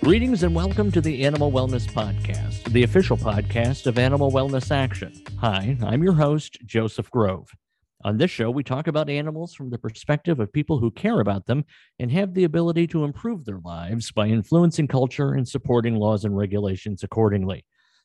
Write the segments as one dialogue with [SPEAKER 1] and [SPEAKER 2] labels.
[SPEAKER 1] Greetings and welcome to the Animal Wellness Podcast, the official podcast of Animal Wellness Action. Hi, I'm your host, Joseph Grove. On this show, we talk about animals from the perspective of people who care about them and have the ability to improve their lives by influencing culture and supporting laws and regulations accordingly.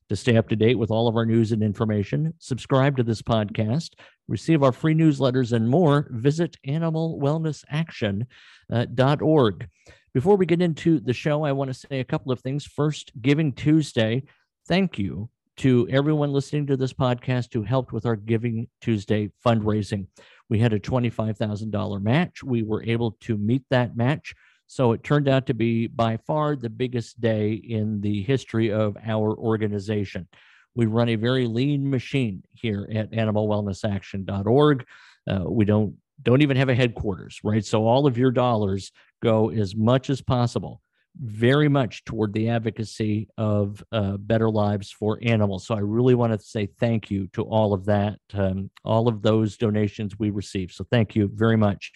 [SPEAKER 1] To stay up to date with all of our news and information, subscribe to this podcast, receive our free newsletters, and more, visit animalwellnessaction.org. Uh, Before we get into the show, I want to say a couple of things. First, Giving Tuesday, thank you to everyone listening to this podcast who helped with our Giving Tuesday fundraising. We had a $25,000 match. We were able to meet that match. So it turned out to be by far the biggest day in the history of our organization. We run a very lean machine here at animalwellnessaction.org. Uh, we don't don't even have a headquarters, right? So all of your dollars go as much as possible very much toward the advocacy of uh, better lives for animals. So I really want to say thank you to all of that, um, all of those donations we received. So thank you very much.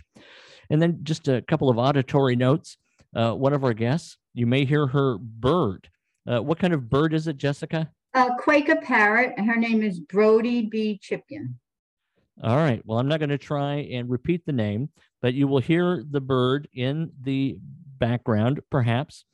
[SPEAKER 1] And then just a couple of auditory notes. Uh, one of our guests, you may hear her bird. Uh, what kind of bird is it, Jessica?
[SPEAKER 2] A Quaker parrot, her name is Brody B. Chipkin.
[SPEAKER 1] All right. Well, I'm not going to try and repeat the name, but you will hear the bird in the background, perhaps.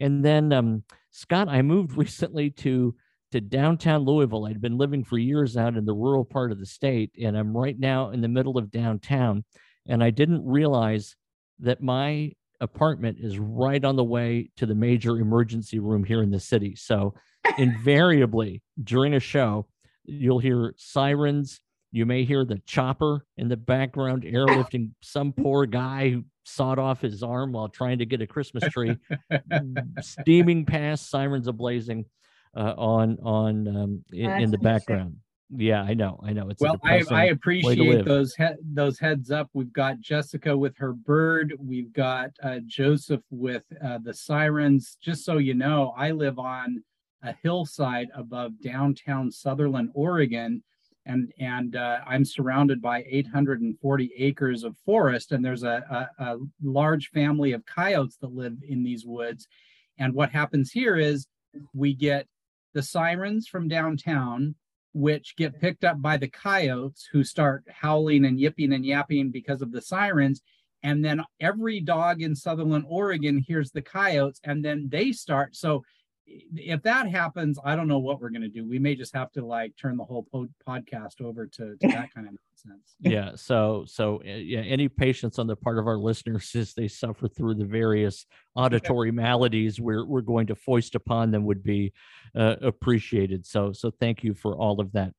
[SPEAKER 1] And then, um, Scott, I moved recently to to downtown Louisville. I'd been living for years out in the rural part of the state, and I'm right now in the middle of downtown. And I didn't realize that my apartment is right on the way to the major emergency room here in the city. So, invariably during a show, you'll hear sirens. You may hear the chopper in the background airlifting some poor guy who sawed off his arm while trying to get a Christmas tree, steaming past, sirens ablazing uh, on on um, in, in, the background. Yeah, I know, I know.
[SPEAKER 3] It's well, I, I appreciate those he- those heads up. We've got Jessica with her bird. We've got uh, Joseph with uh, the sirens. Just so you know, I live on a hillside above downtown Sutherlin, Oregon and and uh, I'm surrounded by 840 acres of forest, and there's a, a, a, large family of coyotes that live in these woods. And what happens here is we get the sirens from downtown, which get picked up by the coyotes, who start howling and yipping and yapping because of the sirens. And then every dog in Sutherlin, Oregon hears the coyotes, and then they start. So if that happens, I don't know what we're going to do. We may just have to like turn the whole po- podcast over to, to that kind of nonsense.
[SPEAKER 1] Yeah. So, so uh, yeah, any patience on the part of our listeners as they suffer through the various auditory maladies we're, we're going to foist upon them would be uh, appreciated. So, so thank you for all of that.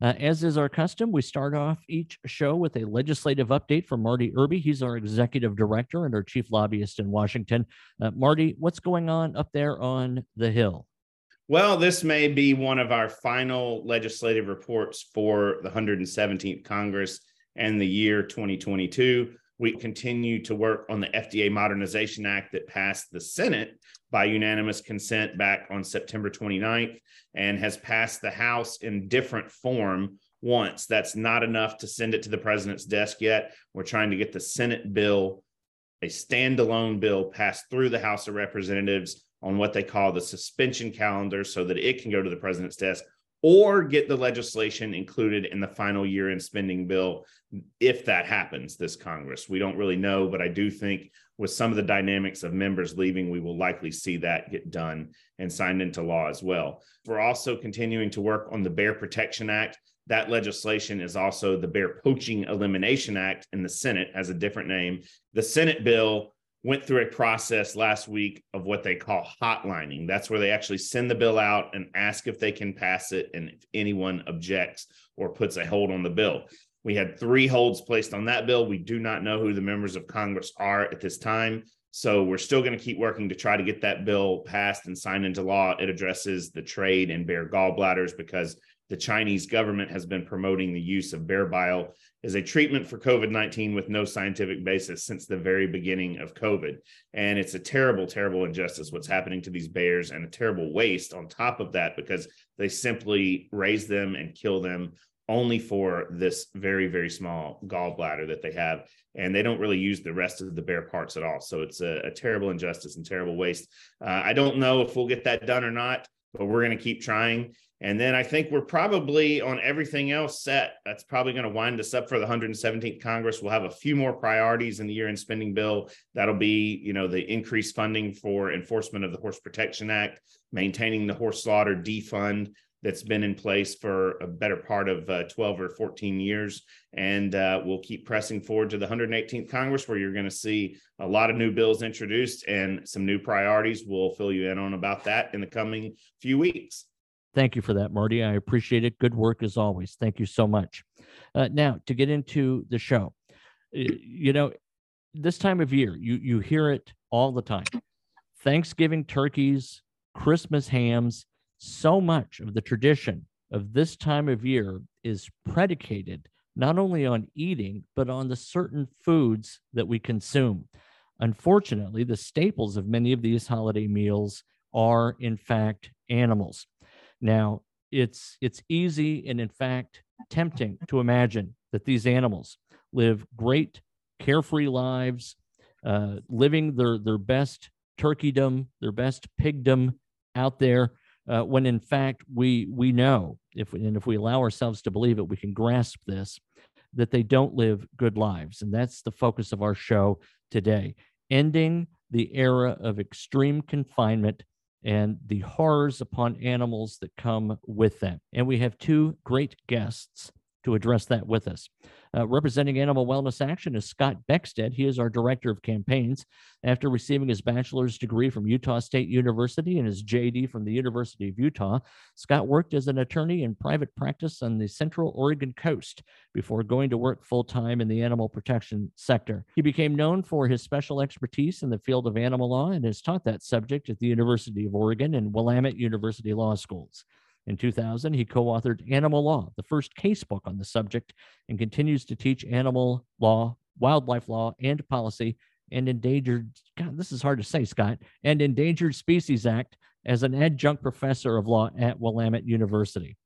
[SPEAKER 1] Uh, as is our custom, we start off each show with a legislative update from Marty Irby. He's our executive director and our chief lobbyist in Washington. Uh, Marty, what's going on up there on the Hill?
[SPEAKER 4] Well, this may be one of our final legislative reports for the 117th Congress and the year 2022. We continue to work on the FDA Modernization Act that passed the Senate by unanimous consent back on September 29th and has passed the House in different form once. That's not enough to send it to the president's desk yet. We're trying to get the Senate bill, a standalone bill, passed through the House of Representatives on what they call the suspension calendar so that it can go to the president's desk or get the legislation included in the final year in spending bill if that happens this congress. We don't really know but i do think with some of the dynamics of members leaving we will likely see that get done and signed into law as well. We're also continuing to work on the bear protection act. That legislation is also the bear poaching elimination act in the senate has a different name. The senate bill went through a process last week of what they call hotlining. That's where they actually send the bill out and ask if they can pass it and if anyone objects or puts a hold on the bill. We had three holds placed on that bill. We do not know who the members of Congress are at this time. So we're still going to keep working to try to get that bill passed and signed into law. It addresses the trade in bear gallbladders because the Chinese government has been promoting the use of bear bile as a treatment for COVID 19 with no scientific basis since the very beginning of COVID. And it's a terrible, terrible injustice what's happening to these bears and a terrible waste on top of that because they simply raise them and kill them only for this very very small gallbladder that they have. And they don't really use the rest of the bear parts at all. So it's a, a terrible injustice and terrible waste. Uh, i don't know if we'll get that done or not but we're going to keep trying and then i think we're probably on everything else set that's probably going to wind us up for the 117th congress we'll have a few more priorities in the year end spending bill that'll be you know the increased funding for enforcement of the horse protection act maintaining the horse slaughter defund that's been in place for a better part of uh, 12 or 14 years. And uh, we'll keep pressing forward to the 118th Congress, where you're going to see a lot of new bills introduced and some new priorities. We'll fill you in on about that in the coming few weeks.
[SPEAKER 1] Thank you for that, Marty. I appreciate it. Good work as always. Thank you so much. Uh, now, to get into the show, you know, this time of year, you you hear it all the time. Thanksgiving turkeys, Christmas hams, so much of the tradition of this time of year is predicated not only on eating, but on the certain foods that we consume. Unfortunately, the staples of many of these holiday meals are, in fact, animals. Now, it's, it's easy and, in fact, tempting to imagine that these animals live great, carefree lives, uh, living their, their best turkeydom, their best pigdom out there uh, when in fact we we know if and if we allow ourselves to believe it, we can grasp this that they don't live good lives, and that's the focus of our show today. Ending the era of extreme confinement and the horrors upon animals that come with them. And we have two great guests to address that with us. Uh, representing Animal Wellness Action is Scott Beckstead. He is our Director of Campaigns. After receiving his bachelor's degree from Utah State University and his JD from the University of Utah, Scott worked as an attorney in private practice on the Central Oregon coast before going to work full time in the animal protection sector. He became known for his special expertise in the field of animal law and has taught that subject at the University of Oregon and Willamette University Law Schools. In 2000, he co authored Animal Law, the first case book on the subject, and continues to teach animal law, wildlife law, and policy, and endangered, God, this is hard to say, Scott, and Endangered Species Act as an adjunct professor of law at Willamette University.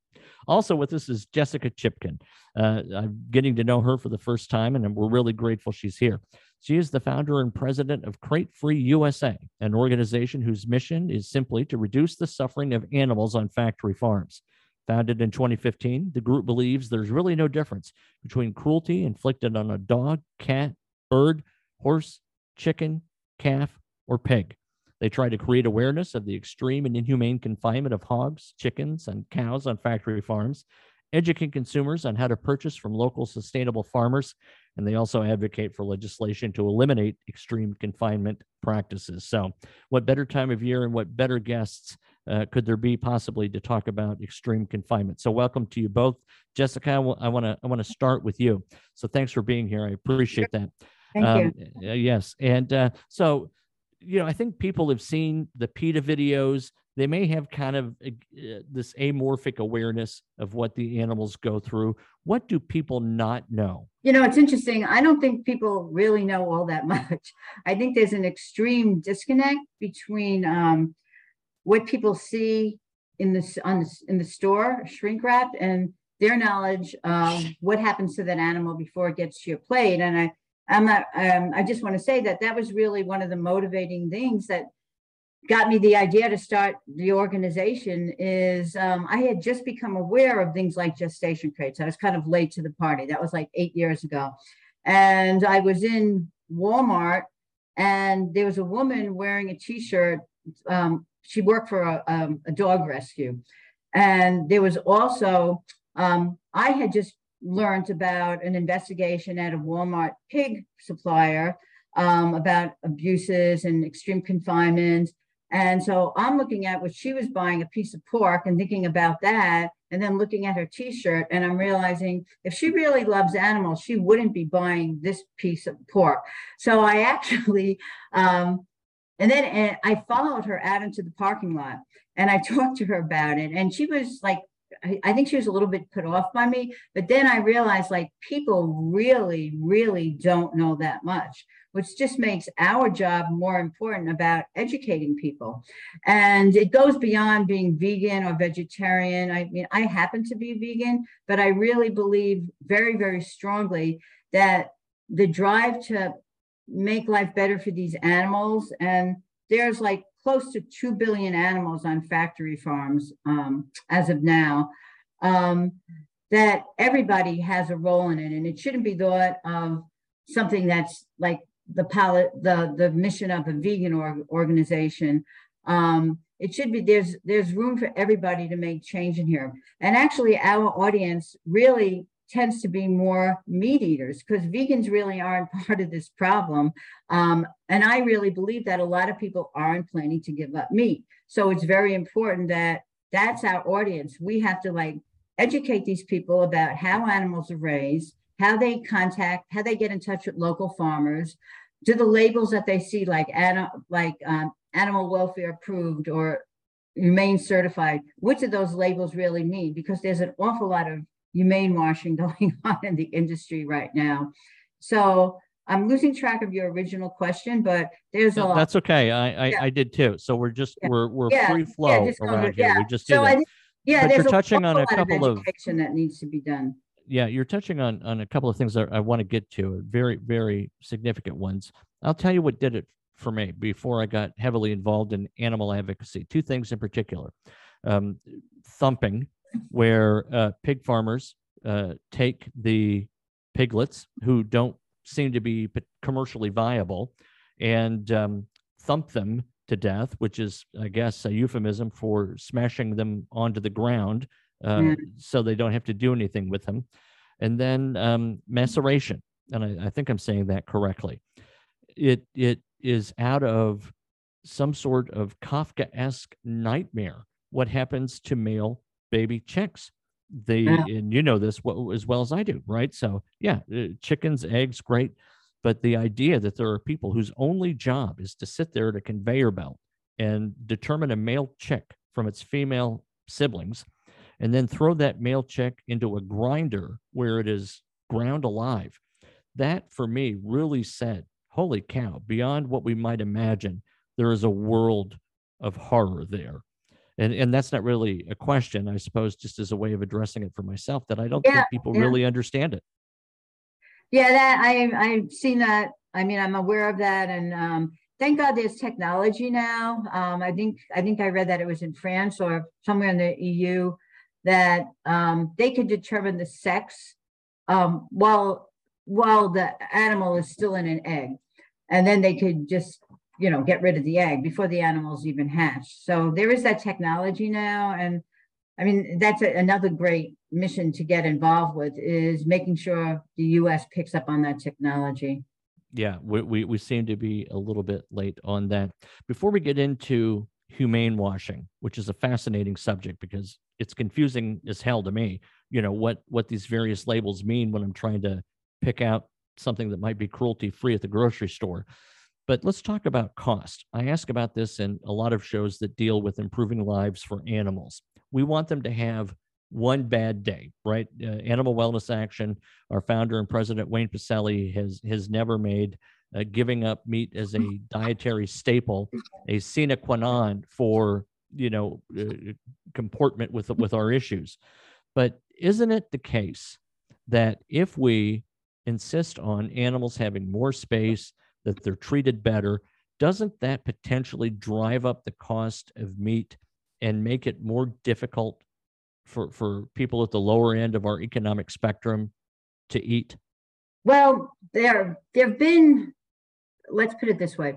[SPEAKER 1] Also with us is Jessica Chipkin. Uh, I'm getting to know her for the first time, and we're really grateful she's here. She is the founder and president of Crate Free USA, an organization whose mission is simply to reduce the suffering of animals on factory farms. Founded in 2015, the group believes there's really no difference between cruelty inflicted on a dog, cat, bird, horse, chicken, calf, or pig. They try to create awareness of the extreme and inhumane confinement of hogs, chickens, and cows on factory farms, educate consumers on how to purchase from local sustainable farmers, and they also advocate for legislation to eliminate extreme confinement practices. So, what better time of year and what better guests uh, could there be possibly to talk about extreme confinement? So, welcome to you both, Jessica. I want to I want to start with you. So, thanks for being here. I appreciate that.
[SPEAKER 2] Thank um,
[SPEAKER 1] you. yes, and uh, so you know, I think people have seen the PETA videos. They may have kind of uh, this amorphic awareness of what the animals go through. What do people not know?
[SPEAKER 2] You know, it's interesting. I don't think people really know all that much. I think there's an extreme disconnect between um, what people see in the on the, in the store, shrink wrapped, and their knowledge of what happens to that animal before it gets to your plate. And I I'm not, um, I just want to say that that was really one of the motivating things that got me the idea to start the organization is um, I had just become aware of things like gestation crates. I was kind of late to the party. That was like eight years ago. And I was in Walmart and there was a woman wearing a t-shirt. Um, she worked for a, um, a, dog rescue. And there was also, um, I had just learned about an investigation at a Walmart pig supplier um, about abuses and extreme confinement. And so I'm looking at what she was buying a piece of pork and thinking about that, and then looking at her t shirt, and I'm realizing if she really loves animals, she wouldn't be buying this piece of pork. So I actually, um, and then and I followed her out into the parking lot and I talked to her about it. And she was like I, think she was a little bit put off by me. But then I realized like people really, really don't know that much, which just makes our job more important about educating people. And it goes beyond being vegan or vegetarian. I mean, I happen to be vegan, but I really believe very, very strongly that the drive to make life better for these animals and there's like close to 2 billion animals on factory farms um, as of now, um, that everybody has a role in it. And it shouldn't be thought of something that's like the palette, the, the mission of a vegan org- organization. Um, it should be there's there's room for everybody to make change in here. And actually, our audience really tends to be more meat eaters because vegans really aren't part of this problem. Um, and I really believe that a lot of people aren't planning to give up meat. So it's very important that that's our audience. We have to like educate these people about how animals are raised, how they contact, how they get in touch with local farmers. Do the labels that they see like, like um, animal welfare approved or humane certified, which of those labels really mean? Because there's an awful lot of humane washing going on in the industry right now. So I'm losing track of your original question, but there's a
[SPEAKER 1] lot. That's okay. I I, yeah. I did too. So we're just yeah. we're we're yeah. free flow around here. We just so do that. Think,
[SPEAKER 2] yeah, but you're touching on a couple of education that needs to be done.
[SPEAKER 1] Yeah, you're touching on on a couple of things that I want to get to, very very significant ones. I'll tell you what did it for me before I got heavily involved in animal advocacy. Two things in particular: um, thumping where uh, pig farmers uh, take the piglets who don't seem to be commercially viable and um, thump them to death, which is, I guess, a euphemism for smashing them onto the ground uh, mm. so they don't have to do anything with them. And then um, maceration, and I, I think I'm saying that correctly. It it is out of some sort of Kafka-esque nightmare. What happens to male baby chicks. They yeah. and you know this as well as I do, right? So yeah, uh, chickens, eggs, great. But the idea that there are people whose only job is to sit there at a conveyor belt and determine a male chick from its female siblings, and then throw that male chick into a grinder where it is ground alive. That for me really said, holy cow, beyond what we might imagine, there is a world of horror there and and that's not really a question i suppose just as a way of addressing it for myself that i don't yeah, think people yeah. really understand it
[SPEAKER 2] yeah that i i've seen that i mean i'm aware of that and um, thank god there's technology now um, i think i think i read that it was in france or somewhere in the eu that um, they could determine the sex um, while while the animal is still in an egg and then they could just you know, get rid of the egg before the animals even hatch. So there is that technology now. And I mean, that's a, another great mission to get involved with is making sure the US picks up on that technology.
[SPEAKER 1] Yeah, we, we, we seem to be a little bit late on that. Before we get into humane washing, which is a fascinating subject because it's confusing as hell to me, you know, what what these various labels mean when I'm trying to pick out something that might be cruelty free at the grocery store. But let's talk about cost. I ask about this in a lot of shows that deal with improving lives for animals. We want them to have one bad day, right? Uh, Animal Wellness Action, our founder and president Wayne Pacelle has has never made uh, giving up meat as a dietary staple a sine qua non for you know uh, comportment with with our issues. But isn't it the case that if we insist on animals having more space, that they're treated better, doesn't that potentially drive up the cost of meat and make it more difficult for, for people at the lower end of our economic spectrum to eat?
[SPEAKER 2] Well, there there have been, let's put it this way.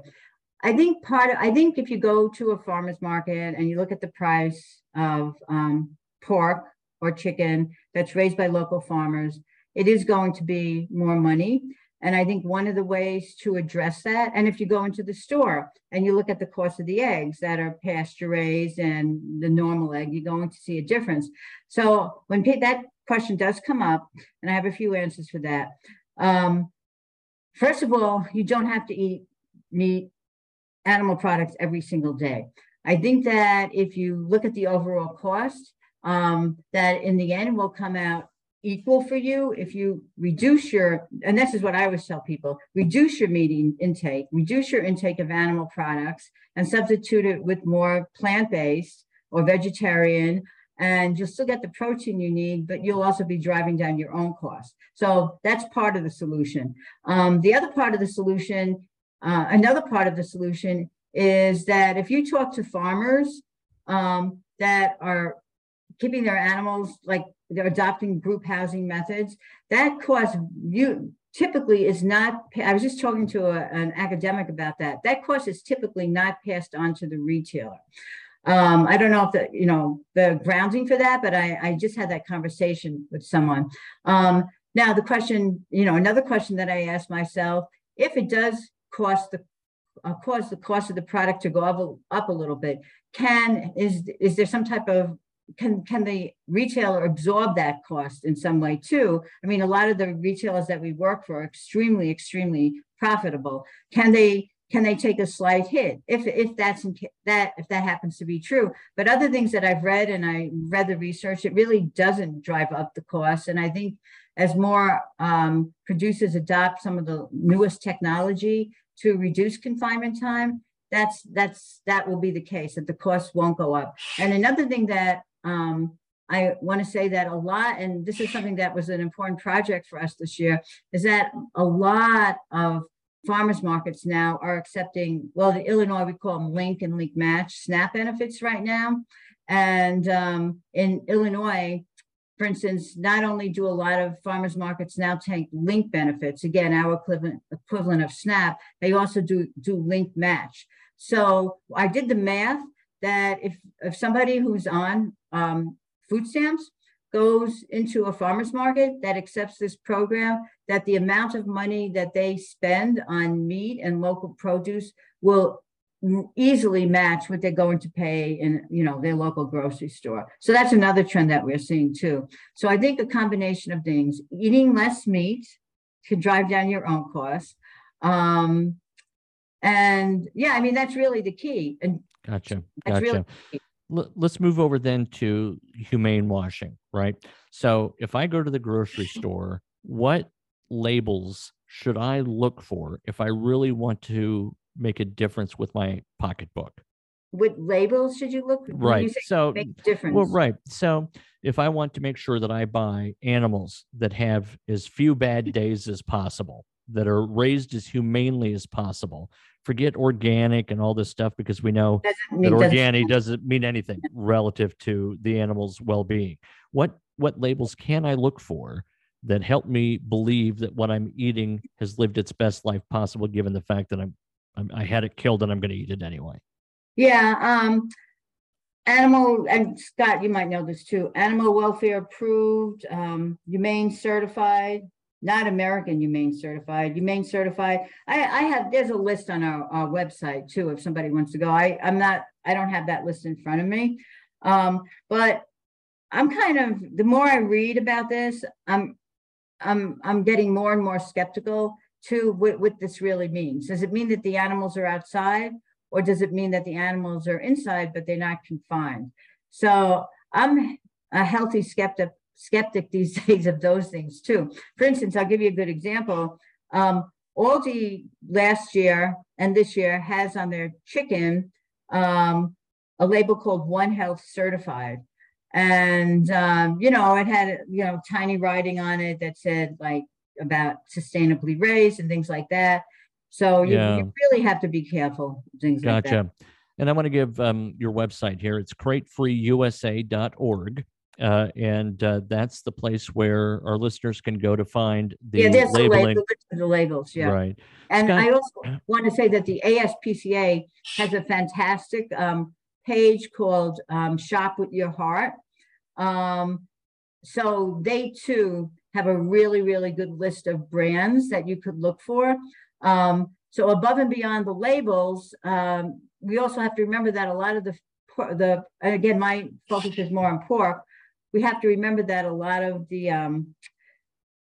[SPEAKER 2] I think part of, I think if you go to a farmer's market and you look at the price of um, pork or chicken that's raised by local farmers, it is going to be more money. And I think one of the ways to address that, and if you go into the store and you look at the cost of the eggs that are pasture raised and the normal egg, you're going to see a difference. So when that question does come up, and I have a few answers for that. Um, first of all, you don't have to eat meat, animal products every single day. I think that if you look at the overall cost, um, that in the end will come out equal for you if you reduce your, and this is what I always tell people, reduce your meat intake, reduce your intake of animal products and substitute it with more plant-based or vegetarian and you'll still get the protein you need, but you'll also be driving down your own cost. So that's part of the solution. Um, the other part of the solution, uh, another part of the solution is that if you talk to farmers um, that are keeping their animals like adopting group housing methods, that cost you typically is not, I was just talking to a, an academic about that. That cost is typically not passed on to the retailer. Um, I don't know if the, you know, the grounding for that, but I, I just had that conversation with someone. Um, now the question, you know, another question that I asked myself, if it does cost the uh, cause the cost of the product to go up, up a little bit, can is is there some type of can can the retailer absorb that cost in some way too? I mean, a lot of the retailers that we work for are extremely, extremely profitable. Can they can they take a slight hit if if that's that if that happens to be true? But other things that I've read and I read the research, it really doesn't drive up the cost. And I think as more um, producers adopt some of the newest technology to reduce confinement time, that's that's that will be the case that the cost won't go up. And another thing that um, I want to say that a lot, and this is something that was an important project for us this year, is that a lot of farmers markets now are accepting, well, the Illinois, we call them link and link match SNAP benefits right now. And um, in Illinois, for instance, not only do a lot of farmers markets now take link benefits, again, our equivalent, equivalent of SNAP, they also do, do link match. So I did the math that if, if somebody who's on um, food stamps goes into a farmer's market that accepts this program, that the amount of money that they spend on meat and local produce will easily match what they're going to pay in you know their local grocery store. So that's another trend that we're seeing too. So i think a combination of things eating less meat can drive down your own costs um and yeah i mean that's really the key and
[SPEAKER 1] gotcha gotcha. really let's move over then to humane washing, right? So if I go to the grocery store, what labels should I look for if I really want to make a difference with my pocketbook?
[SPEAKER 2] What labels should you look?
[SPEAKER 1] for?
[SPEAKER 2] Right.
[SPEAKER 1] So
[SPEAKER 2] make difference.
[SPEAKER 1] Well, right. So if I want to make sure that I buy animals that have as few bad days as possible, that are raised as humanely as possible, forget organic and all this stuff because we know that organic doesn't mean anything relative to the animal's well-being. What what labels can I look for that help me believe that what I'm eating has lived its best life possible, given the fact that I'm, I'm I had it killed and I'm going to eat it anyway?
[SPEAKER 2] Yeah, um, animal and Scott, you might know this too. Animal welfare approved, um, humane certified, not American Humane Certified, Humane Certified. I, I have, there's a list on our, our website too, if somebody wants to go. I, I'm not, I don't have that list in front of me. Um, but I'm kind of, the more I read about this, I'm, I'm, I'm getting more and more skeptical to what, what this really means. Does it mean that the animals are outside or does it mean that the animals are inside, but they're not confined? So I'm a healthy skeptic skeptic these days of those things too. For instance, I'll give you a good example. Um, Aldi last year and this year has on their chicken um, a label called One Health Certified. And, um, you know, it had, you know, tiny writing on it that said like about sustainably raised and things like that. So you, yeah. you really have to be careful. Things gotcha. like that.
[SPEAKER 1] And I want to give um, your website here. It's cratefreeusa.org. Uh, and uh, that's the place where our listeners can go to find the yeah, there's labeling.
[SPEAKER 2] The, the labels, yeah.
[SPEAKER 1] Right.
[SPEAKER 2] And Scott, I also want to say that the ASPCA has a fantastic um, page called um, Shop with Your Heart. Um, so they too have a really, really good list of brands that you could look for. Um, so above and beyond the labels, um, we also have to remember that a lot of the the again, my focus is more on pork we have to remember that a lot of the um,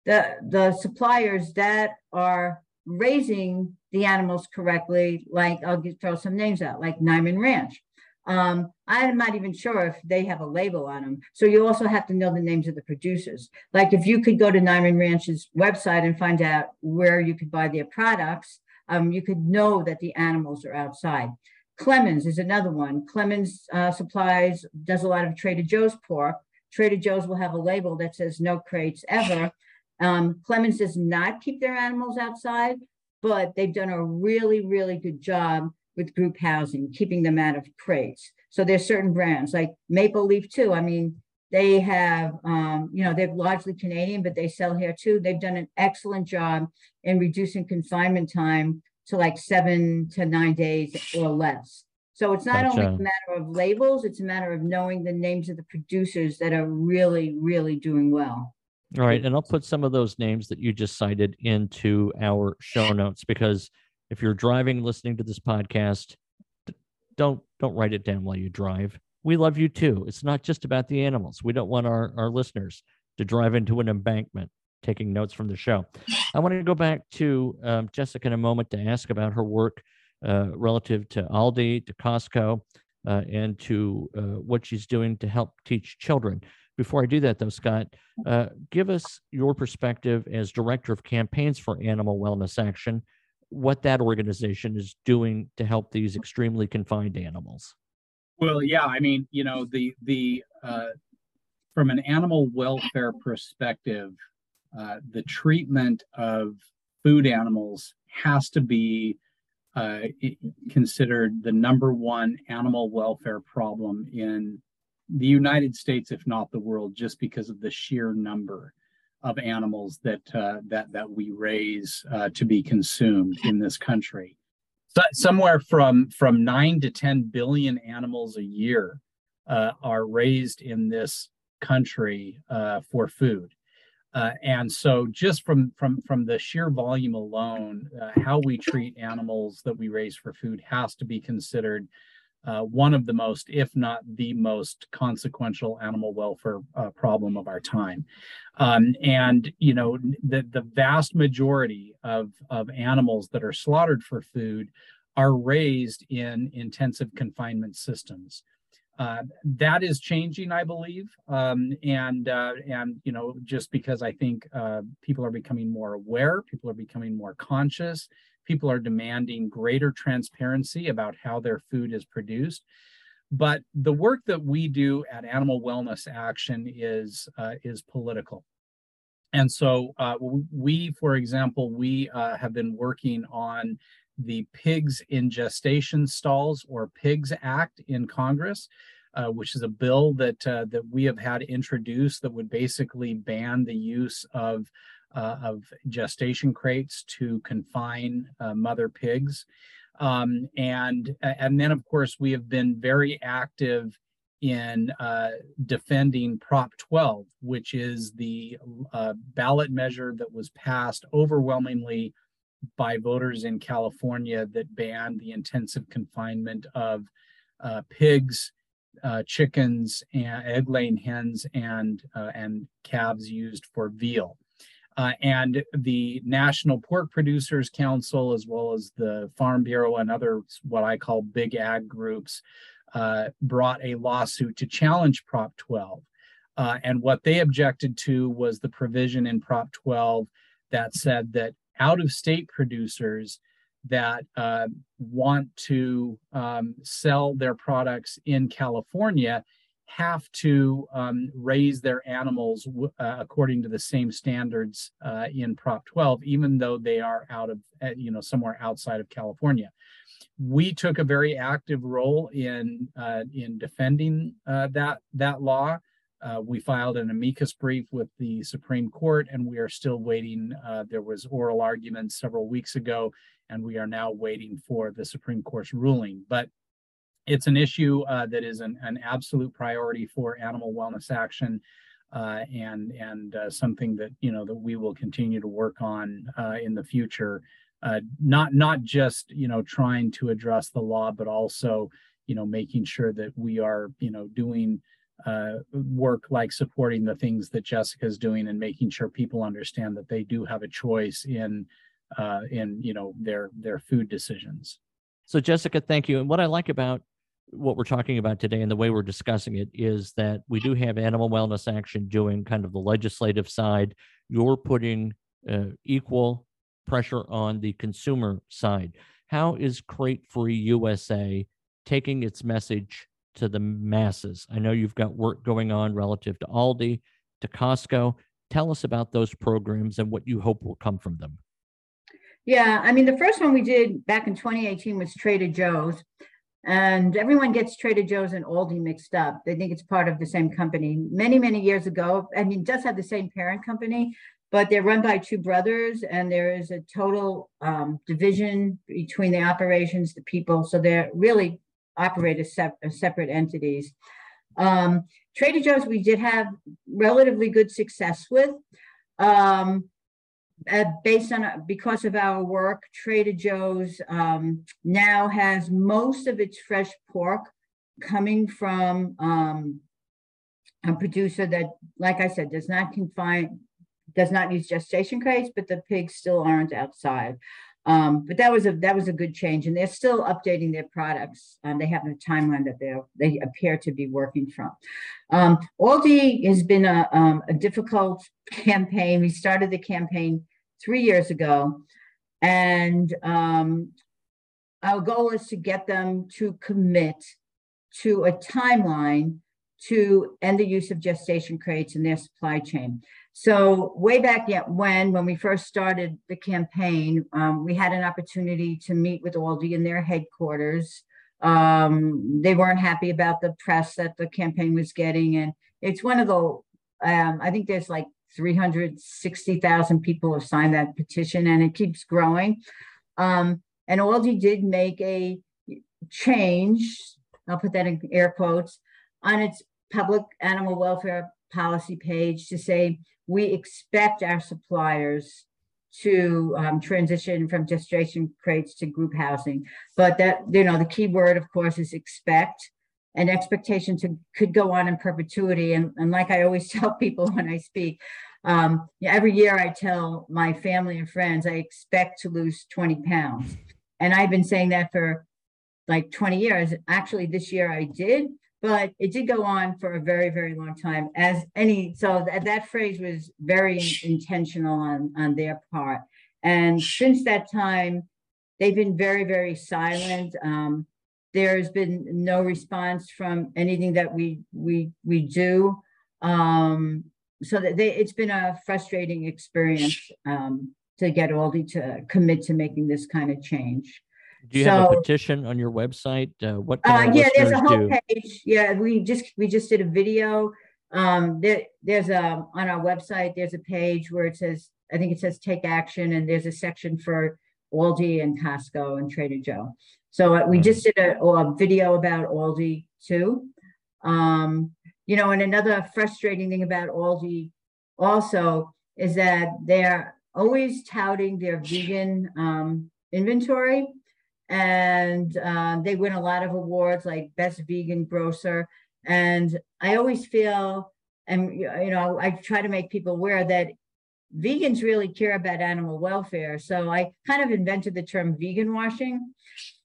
[SPEAKER 2] the the suppliers that are raising the animals correctly, like I'll throw some names out, like Niman Ranch. Um, I'm not even sure if they have a label on them. So you also have to know the names of the producers. Like if you could go to Niman Ranch's website and find out where you could buy their products, um, you could know that the animals are outside. Clemens is another one. Clemens uh, supplies, does a lot of Trader Joe's pork. Trader Joe's will have a label that says no crates ever. Um, Clemens does not keep their animals outside, but they've done a really, really good job with group housing, keeping them out of crates. So there's certain brands like Maple Leaf too. I mean, they have, um, you know, they're largely Canadian, but they sell here too. They've done an excellent job in reducing confinement time to like seven to nine days or less. So it's not gotcha. only a matter of labels, it's a matter of knowing the names of the producers that are really, really doing well.
[SPEAKER 1] All right. And I'll put some of those names that you just cited into our show notes because if you're driving, listening to this podcast, don't don't write it down while you drive. We love you too. It's not just about the animals. We don't want our, our listeners to drive into an embankment taking notes from the show. I want to go back to um, Jessica in a moment to ask about her work relative to Aldi, to Costco, uh, and to uh, what she's doing to help teach children. Before I do that, though, Scott, uh, give us your perspective as director of campaigns for Animal Wellness Action, what that organization is doing to help these extremely confined animals.
[SPEAKER 3] Well, yeah, I mean, you know, the the uh, from an animal welfare perspective, uh, the treatment of food animals has to be uh, considered the number one animal welfare problem in the United States, if not the world, just because of the sheer number of animals that uh, that that we raise uh, to be consumed in this country. So somewhere from from nine to ten billion animals a year uh, are raised in this country uh, for food. Uh, and so just from from from the sheer volume alone uh, how we treat animals that we raise for food has to be considered uh, one of the most if not the most consequential animal welfare uh, problem of our time. Um, and you know the, the vast majority of of animals that are slaughtered for food are raised in intensive confinement systems uh, that is changing, I believe, um, and uh, and you know just because I think uh, people are becoming more aware, people are becoming more conscious, people are demanding greater transparency about how their food is produced. But the work that we do at Animal Wellness Action is uh, is political, and so uh, we, for example, we have been working on the Pigs in Gestation Stalls or Pigs Act in Congress, uh, which is a bill that uh, that we have had introduced that would basically ban the use of uh, of gestation crates to confine uh, mother pigs. Um, and and then of course we have been very active in uh, defending Prop 12, which is the uh, ballot measure that was passed overwhelmingly by voters in California that banned the intensive confinement of uh, pigs, uh, chickens, and egg-laying hens, and uh, and calves used for veal. Uh, and the National Pork Producers Council, as well as the Farm Bureau and other what I call big ag groups, uh, brought a lawsuit to challenge Prop 12. Uh, and what they objected to was the provision in Prop 12 that said that out of state producers that uh, want to um, sell their products in California have to um, raise their animals uh, according to the same standards uh, in Prop 12, even though they are out of, uh, you know, somewhere outside of California. We took a very active role in uh, in defending uh, that that law. Uh, we filed an amicus brief with the Supreme Court, and we are still waiting. Uh, there was oral arguments several weeks ago, and we are now waiting for the Supreme Court's ruling. But it's an issue uh, that is an, an, absolute priority for animal wellness action, uh, and and uh, something that you know that we will continue to work on uh, in the future. not not just you know trying to address the law, but also you know making sure that we are you know doing uh, work like supporting the things that Jessica's doing and making sure people understand that they do have a choice in uh, in you know their their food decisions.
[SPEAKER 1] So Jessica, thank you. And what I like about what we're talking about today and the way we're discussing it is that we do have Animal Wellness Action doing kind of the legislative side. You're putting uh, equal pressure on the consumer side. How is Crate Free USA taking its message to the masses? I know you've got work going on relative to Aldi, to Costco. Tell us about those programs and what you hope will come from them.
[SPEAKER 2] Yeah, I mean, the first one we did back in 2018 was Trader Joe's. And everyone gets Trader Joe's and Aldi mixed up. They think it's part of the same company. Many, many years ago, I mean, does have the same parent company, but they're run by two brothers and there is a total um, division between the operations, the people. So they're really operate as, sep- as separate entities. Um, Trader Joe's, we did have relatively good success with. Um, uh, based on because of our work, Trader Joe's um, now has most of its fresh pork coming from um, a producer that, like I said, does not confine, does not use gestation crates, but the pigs still aren't outside. Um, but that was a that was a good change, and they're still updating their products. Um, they have a timeline that they they appear to be working from. Um, Aldi has been a, um, a difficult campaign. We started the campaign three years ago, and um, our goal is to get them to commit to a timeline to end the use of gestation crates in their supply chain. So way back yet when, when we first started the campaign, um, we had an opportunity to meet with Aldi in their headquarters. Um, they weren't happy about the press that the campaign was getting. And it's one of the, um, I think there's like 360,000 people have signed that petition and it keeps growing. Um, and Aldi did make a change, I'll put that in air quotes, on its public animal welfare policy page to say we expect our suppliers to um, transition from gestation crates to group housing. But that, you know, the key word, of course, is expect. And expectation to could go on in perpetuity. And, and like I always tell people when I speak, um, every year I tell my family and friends I expect to lose 20 pounds. And I've been saying that for like 20 years. Actually, this year I did, but it did go on for a very very long time as any so that, that phrase was very intentional on on their part. And since that time they've been very very silent. Um, there's been no response from anything that we we we do. Um, so that they, it's been a frustrating experience um, to get Aldi to commit to making this kind of change
[SPEAKER 1] do you so, have a petition on your website? Uh, what
[SPEAKER 2] uh, yeah, there's a whole do? page. Yeah, we just we just did a video. Um, there, there's a on our website. There's a page where it says I think it says take action, and there's a section for Aldi and Costco and Trader Joe. So uh, we just did a, a, video about Aldi too. Um, you know, and another frustrating thing about Aldi also is that they're always touting their vegan um, inventory and uh, they win a lot of awards like best vegan grocer. And i always feel and you know i try to make people aware that vegans really care about animal welfare. So i kind of invented the term vegan washing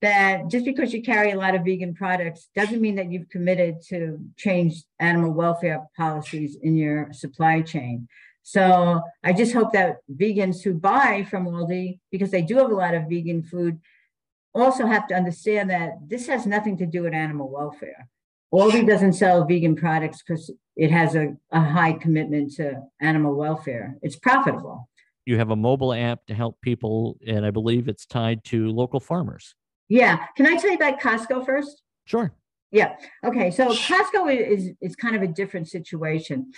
[SPEAKER 2] that just because you carry a lot of vegan products doesn't mean that you've committed to change animal welfare policies in your supply chain. So i just hope that vegans who buy from aldi because they do have a lot of vegan food also have to understand that this has nothing to do with animal welfare. Aldi doesn't sell vegan products because it has a, a high commitment to animal welfare. It's profitable.
[SPEAKER 1] You have a mobile app to help people, and I believe it's tied to local farmers.
[SPEAKER 2] Yeah. Can I tell you about Costco first?
[SPEAKER 1] Sure.
[SPEAKER 2] Yeah. Okay. So Costco is is kind of a different situation.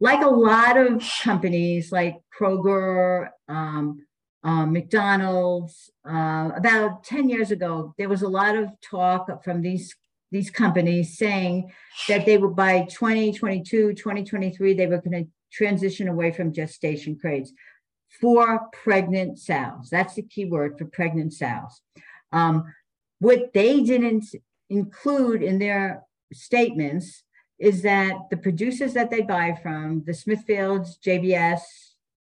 [SPEAKER 2] Like a lot of companies, like Kroger, um, uh, McDonald's. Uh, about 10 years ago, there was a lot of talk from these these companies saying that they would by 2022, 2023, they were going to transition away from gestation crates for pregnant sows. That's the key word for pregnant sows. Um, what they didn't include in their statements is that the producers that they buy from, the Smithfields, JBS,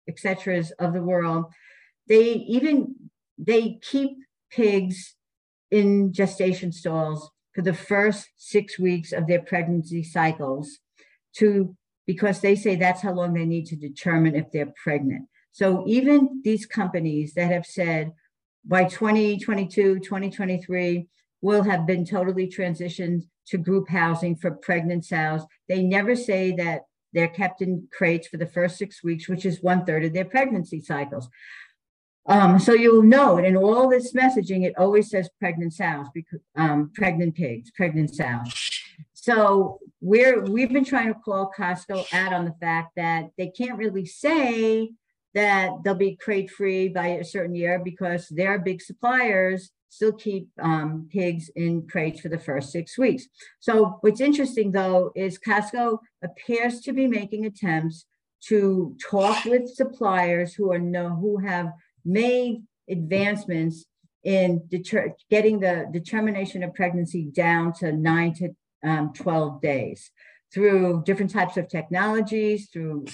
[SPEAKER 2] etc. of the world, they even they keep pigs in gestation stalls for the first six weeks of their pregnancy cycles to because they say that's how long they need to determine if they're pregnant. So even these companies that have said by 2022, 2023, will have been totally transitioned to group housing for pregnant sows. They never say that they're kept in crates for the first six weeks, which is one third of their pregnancy cycles. Um, so you'll note in all this messaging, it always says pregnant sows, because, um, pregnant pigs, pregnant sows. So we're we've been trying to call Costco out on the fact that they can't really say that they'll be crate free by a certain year because their big suppliers still keep um, pigs in crates for the first six weeks. So what's interesting though is Costco appears to be making attempts to talk with suppliers who are know who have made advancements in deter- getting the determination of pregnancy down to nine to um, 12 days through different types of technologies, through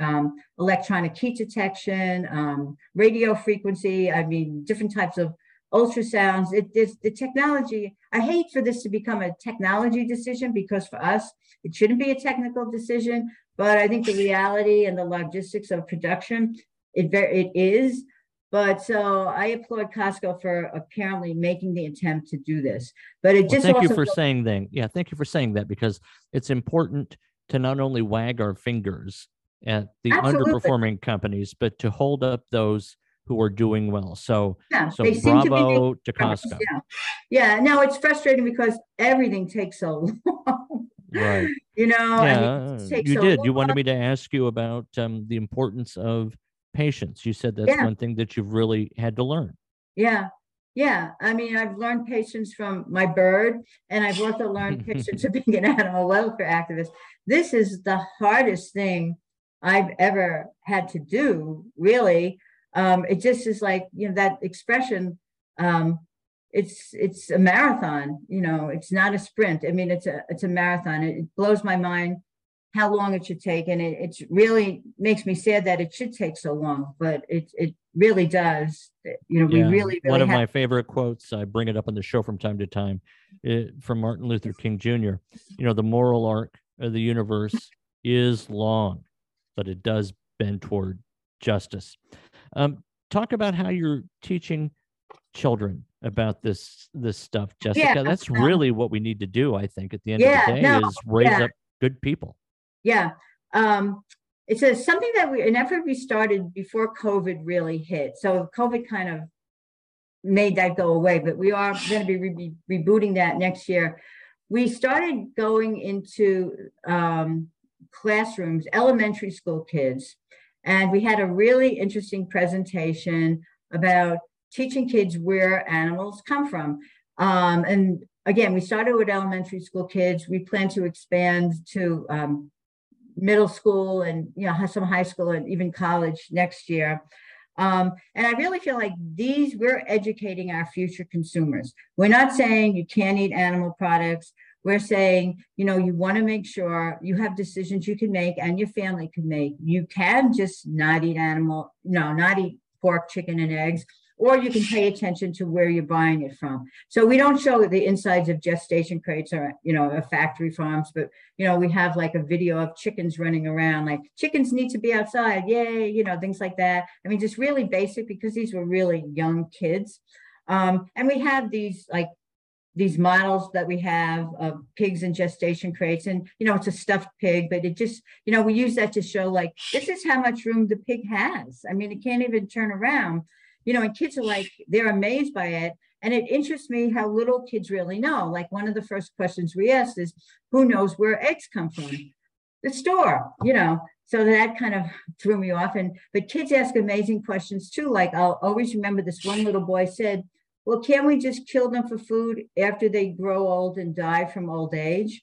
[SPEAKER 2] um, electronic heat detection, um, radio frequency, I mean, different types of ultrasounds. It is the technology. I hate for this to become a technology decision because for us, it shouldn't be a technical decision. But I think the reality and the logistics of production, it, it is. But so I applaud Costco for apparently making the attempt to do this. But it just
[SPEAKER 1] well, thank you for saying that. Yeah, thank you for saying that because it's important to not only wag our fingers at the Absolutely. underperforming companies, but to hold up those who are doing well. So, yeah, so bravo to, be, to Costco.
[SPEAKER 2] Yeah. yeah, no, it's frustrating because everything takes so long.
[SPEAKER 1] Right.
[SPEAKER 2] You know,
[SPEAKER 1] yeah, you so did. Long. You wanted me to ask you about um, the importance of patience. You said that's yeah. one thing that you've really had to learn.
[SPEAKER 2] Yeah. Yeah. I mean, I've learned patience from my bird, and I've also learned patience of being an animal welfare activist. This is the hardest thing I've ever had to do, really. Um, it just is like, you know, that expression, um, it's it's a marathon, you know, it's not a sprint. I mean, it's a it's a marathon. It, it blows my mind how long it should take. And it it's really makes me sad that it should take so long, but it it really does. You know, yeah. we really, really
[SPEAKER 1] one of have- my favorite quotes. I bring it up on the show from time to time, it, eh, from Martin Luther King Jr. You know, the moral arc of the universe is long, but it does bend toward justice. Um, talk about how you're teaching children about this this stuff, Jessica. Yeah, That's really what we need to do. I think at the end yeah, of the day no, is raise yeah. up good people.
[SPEAKER 2] Yeah. Um, it's a, something that we, an effort we started before COVID really hit. So COVID kind of made that go away, but we are going to be re- rebooting that next year. We started going into um, classrooms, elementary school kids, and we had a really interesting presentation about teaching kids where animals come from. Um, and again, we started with elementary school kids. We plan to expand to um, middle school and you know some high school and even college next year. Um, and I really feel like these we're educating our future consumers. We're not saying you can't eat animal products. We're saying, you know, you want to make sure you have decisions you can make and your family can make. You can just not eat animal, no, not eat pork, chicken, and eggs or you can pay attention to where you're buying it from. So we don't show the insides of gestation crates or, you know, factory farms, but, you know, we have like a video of chickens running around, like chickens need to be outside. Yay, you know, things like that. I mean, just really basic because these were really young kids. Um, and we have these like these models that we have of pigs in gestation crates and you know it's a stuffed pig but it just you know we use that to show like this is how much room the pig has i mean it can't even turn around you know, and kids are like, they're amazed by it. And it interests me how little kids really know. Like one of the first questions we asked is, who knows where eggs come from? The store, you know. So that kind of threw me off. And but kids ask amazing questions too. Like I'll always remember this one little boy said, Well, can't we just kill them for food after they grow old and die from old age?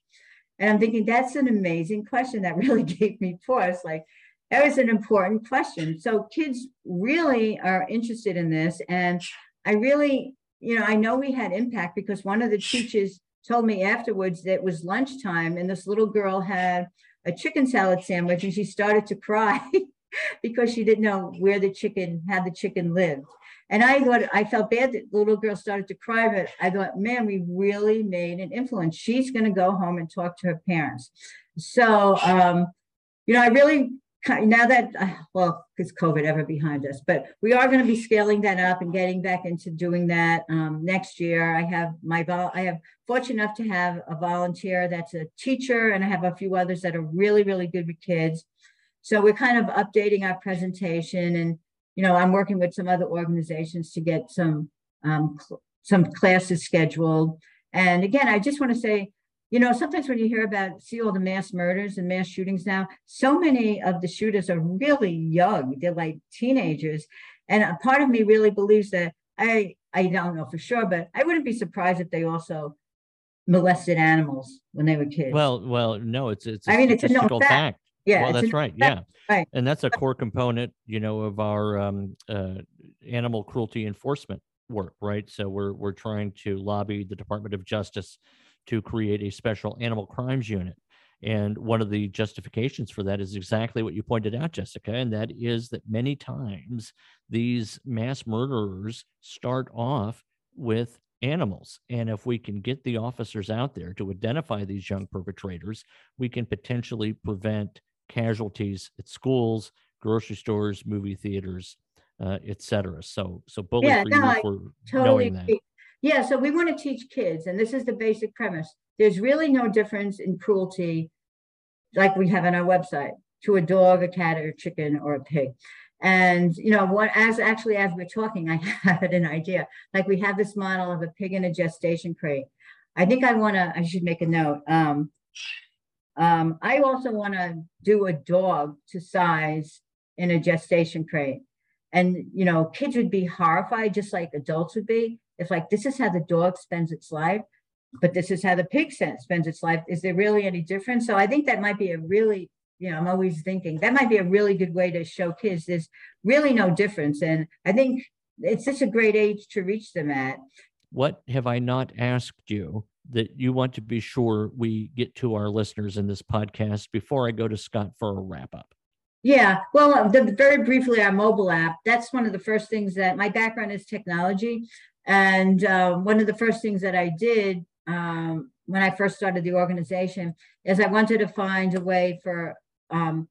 [SPEAKER 2] And I'm thinking that's an amazing question that really gave me pause. Like, that was an important question. So kids really are interested in this. And I really, you know, I know we had impact because one of the teachers told me afterwards that it was lunchtime and this little girl had a chicken salad sandwich and she started to cry because she didn't know where the chicken, how the chicken lived. And I thought I felt bad that the little girl started to cry, but I thought, man, we really made an influence. She's going to go home and talk to her parents. So, um, you know, I really now that uh, well because covid ever behind us but we are going to be scaling that up and getting back into doing that um, next year. I have my i have fortunate enough to have a volunteer that's a teacher and i have a few others that are really really good with kids. So we're kind of updating our presentation and you know i'm working with some other organizations to get some um, some classes scheduled. And again i just want to say you know, sometimes when you hear about, see all the mass murders and mass shootings now, so many of the shooters are really young. They're like teenagers. And a part of me really believes that I, I don't know for sure, but I wouldn't be surprised if they also molested animals when they were kids.
[SPEAKER 1] Well, well, no, it's, it's,
[SPEAKER 2] I mean, it's a no fact. fact.
[SPEAKER 1] Yeah. Well, that's right.
[SPEAKER 2] Fact.
[SPEAKER 1] Yeah. Right. And that's a core component, you know, of our um, uh, animal cruelty enforcement work, right? So we're, we're trying to lobby the Department of Justice to create a special animal crimes unit. And one of the justifications for that is exactly what you pointed out, Jessica, and that is that many times these mass murderers start off with animals. And if we can get the officers out there to identify these young perpetrators, we can potentially prevent casualties at schools, grocery stores, movie theaters, uh, etc. So, so bully yeah, for no, you for totally knowing that.
[SPEAKER 2] Yeah, so we want to teach kids, and this is the basic premise. There's really no difference in cruelty, like we have on our website, to a dog, a cat, or a chicken, or a pig. And you know, what as actually as we're talking, I had an idea. Like we have this model of a pig in a gestation crate. I think I want to. I should make a note. Um, um, I also want to do a dog to size in a gestation crate. And you know, kids would be horrified, just like adults would be, if like this is how the dog spends its life, but this is how the pig spends its life. Is there really any difference? So I think that might be a really, you know, I'm always thinking that might be a really good way to show kids there's really no difference. And I think it's such a great age to reach them at.
[SPEAKER 1] What have I not asked you that you want to be sure we get to our listeners in this podcast before I go to Scott for a wrap up?
[SPEAKER 2] Yeah, well, uh, the, very briefly, our mobile app. That's one of the first things that my background is technology, and uh, one of the first things that I did um, when I first started the organization is I wanted to find a way for, um,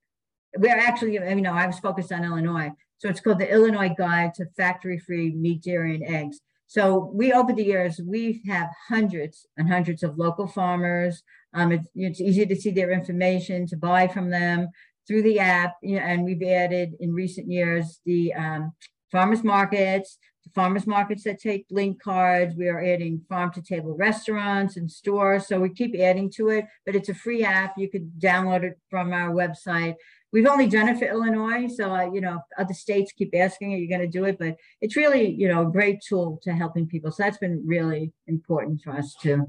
[SPEAKER 2] we're actually, you know, I was focused on Illinois. So it's called the Illinois Guide to Factory Free Meat, Dairy, and Eggs. So we, over the years, we have hundreds and hundreds of local farmers. Um, it's, it's easy to see their information, to buy from them through the app. You know, and we've added in recent years the um, farmers markets, farmers markets that take link cards. We are adding farm to table restaurants and stores. So we keep adding to it, but it's a free app. You could download it from our website. We've only done it for Illinois. So, uh, you know, other states keep asking, are you going to do it? But it's really, you know, a great tool to helping people. So that's been really important for us too.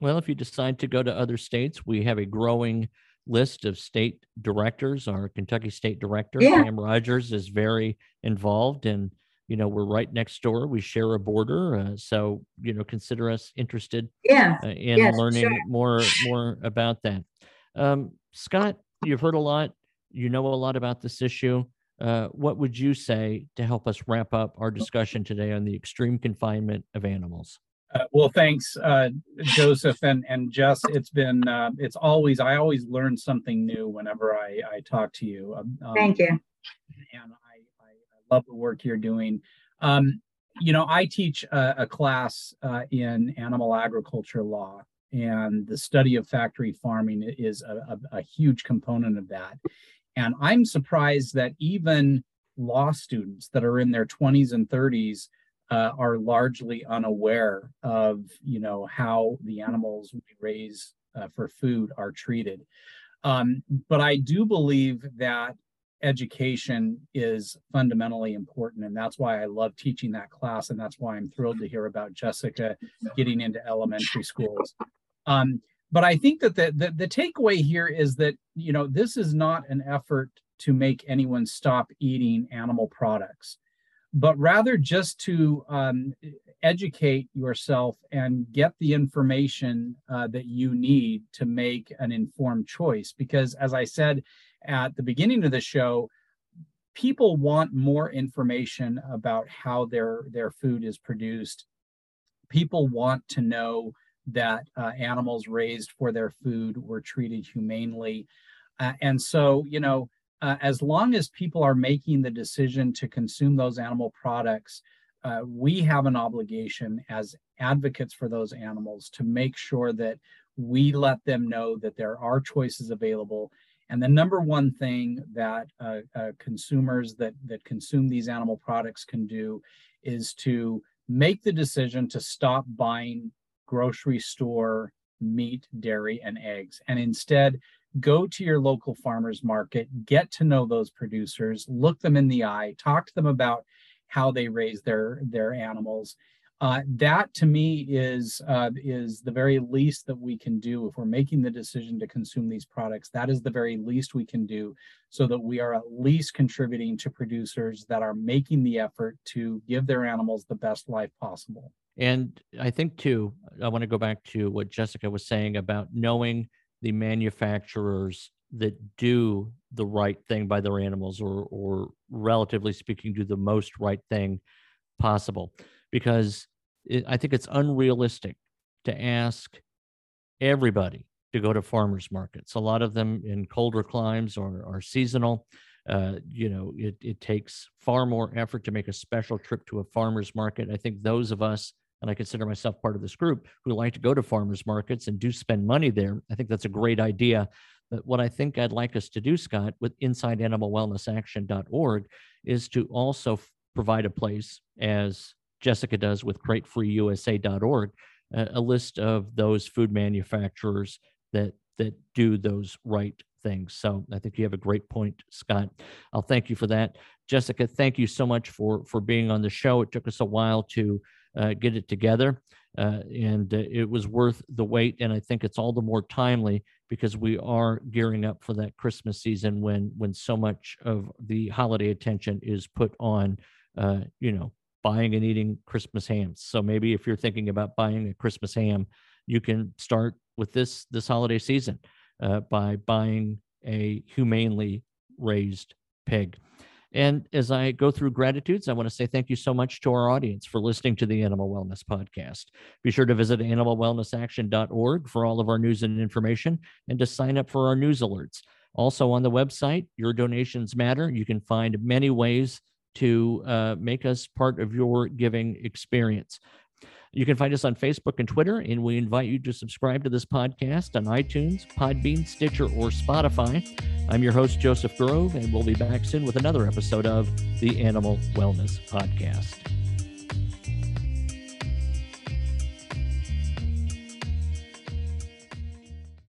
[SPEAKER 1] Well, if you decide to go to other states, we have a growing list of state directors. Our Kentucky state director, yeah. Pam Rogers, is very involved in you know we're right next door we share a border uh, so you know consider us interested
[SPEAKER 2] yeah
[SPEAKER 1] uh, in
[SPEAKER 2] yes,
[SPEAKER 1] learning
[SPEAKER 2] sure.
[SPEAKER 1] more more about that um, scott you've heard a lot you know a lot about this issue uh, what would you say to help us wrap up our discussion today on the extreme confinement of animals
[SPEAKER 3] uh, well, thanks, uh, Joseph and and Jess. It's been uh, it's always I always learn something new whenever I I talk to you.
[SPEAKER 2] Um, Thank you.
[SPEAKER 3] And love the work you're doing. Um, you know, I teach a, a class uh, in animal agriculture law, and the study of factory farming is a, a, a huge component of that. And I'm surprised that even law students that are in their 20s and 30s uh, are largely unaware of, you know, how the animals we raise uh, for food are treated. Um, but I do believe that education is fundamentally important and that's why i love teaching that class and that's why i'm thrilled to hear about jessica getting into elementary schools. Um, but i think that the, the, the takeaway here is that you know this is not an effort to make anyone stop eating animal products but rather just to um, educate yourself and get the information uh, that you need to make an informed choice because as i said at the beginning of the show, people want more information about how their their food is produced. People want to know that uh, animals raised for their food were treated humanely. Uh, and so, you know, uh, as long as people are making the decision to consume those animal products, uh, we have an obligation as advocates for those animals to make sure that we let them know that there are choices available. And the number one thing that uh, uh, consumers that, that consume these animal products can do is to make the decision to stop buying grocery store meat, dairy, and eggs, and instead go to your local farmers market, get to know those producers, look them in the eye, talk to them about how they raise their their animals. Uh, that to me is uh, is the very least that we can do if we're making the decision to consume these products. That is the very least we can do, so that we are at least contributing to producers that are making the effort to give their animals the best life possible.
[SPEAKER 1] And I think too, I want to go back to what Jessica was saying about knowing the manufacturers that do the right thing by their animals or or relatively speaking do the most right thing possible because it, i think it's unrealistic to ask everybody to go to farmers markets a lot of them in colder climes are, are seasonal uh, you know it, it takes far more effort to make a special trip to a farmers market i think those of us and I consider myself part of this group who like to go to farmers markets and do spend money there. I think that's a great idea. But what I think I'd like us to do, Scott, with InsideAnimalWellnessAction.org, is to also f- provide a place, as Jessica does with CrateFreeUSA.org, a, a list of those food manufacturers that that do those right things. So I think you have a great point, Scott. I'll thank you for that. Jessica, thank you so much for for being on the show. It took us a while to uh, get it together. Uh, and uh, it was worth the wait. And I think it's all the more timely because we are gearing up for that Christmas season when when so much of the holiday attention is put on, uh, you know, buying and eating Christmas hams. So maybe if you're thinking about buying a Christmas ham, you can start with this this holiday season uh, by buying a humanely raised pig. And as I go through gratitudes, I want to say thank you so much to our audience for listening to the Animal Wellness Podcast. Be sure to visit animalwellnessaction.org for all of our news and information and to sign up for our news alerts. Also on the website, your donations matter. You can find many ways to uh, make us part of your giving experience. You can find us on Facebook and Twitter, and we invite you to subscribe to this podcast on iTunes, Podbean, Stitcher, or Spotify. I'm your host, Joseph Grove, and we'll be back soon with another episode of the Animal Wellness Podcast.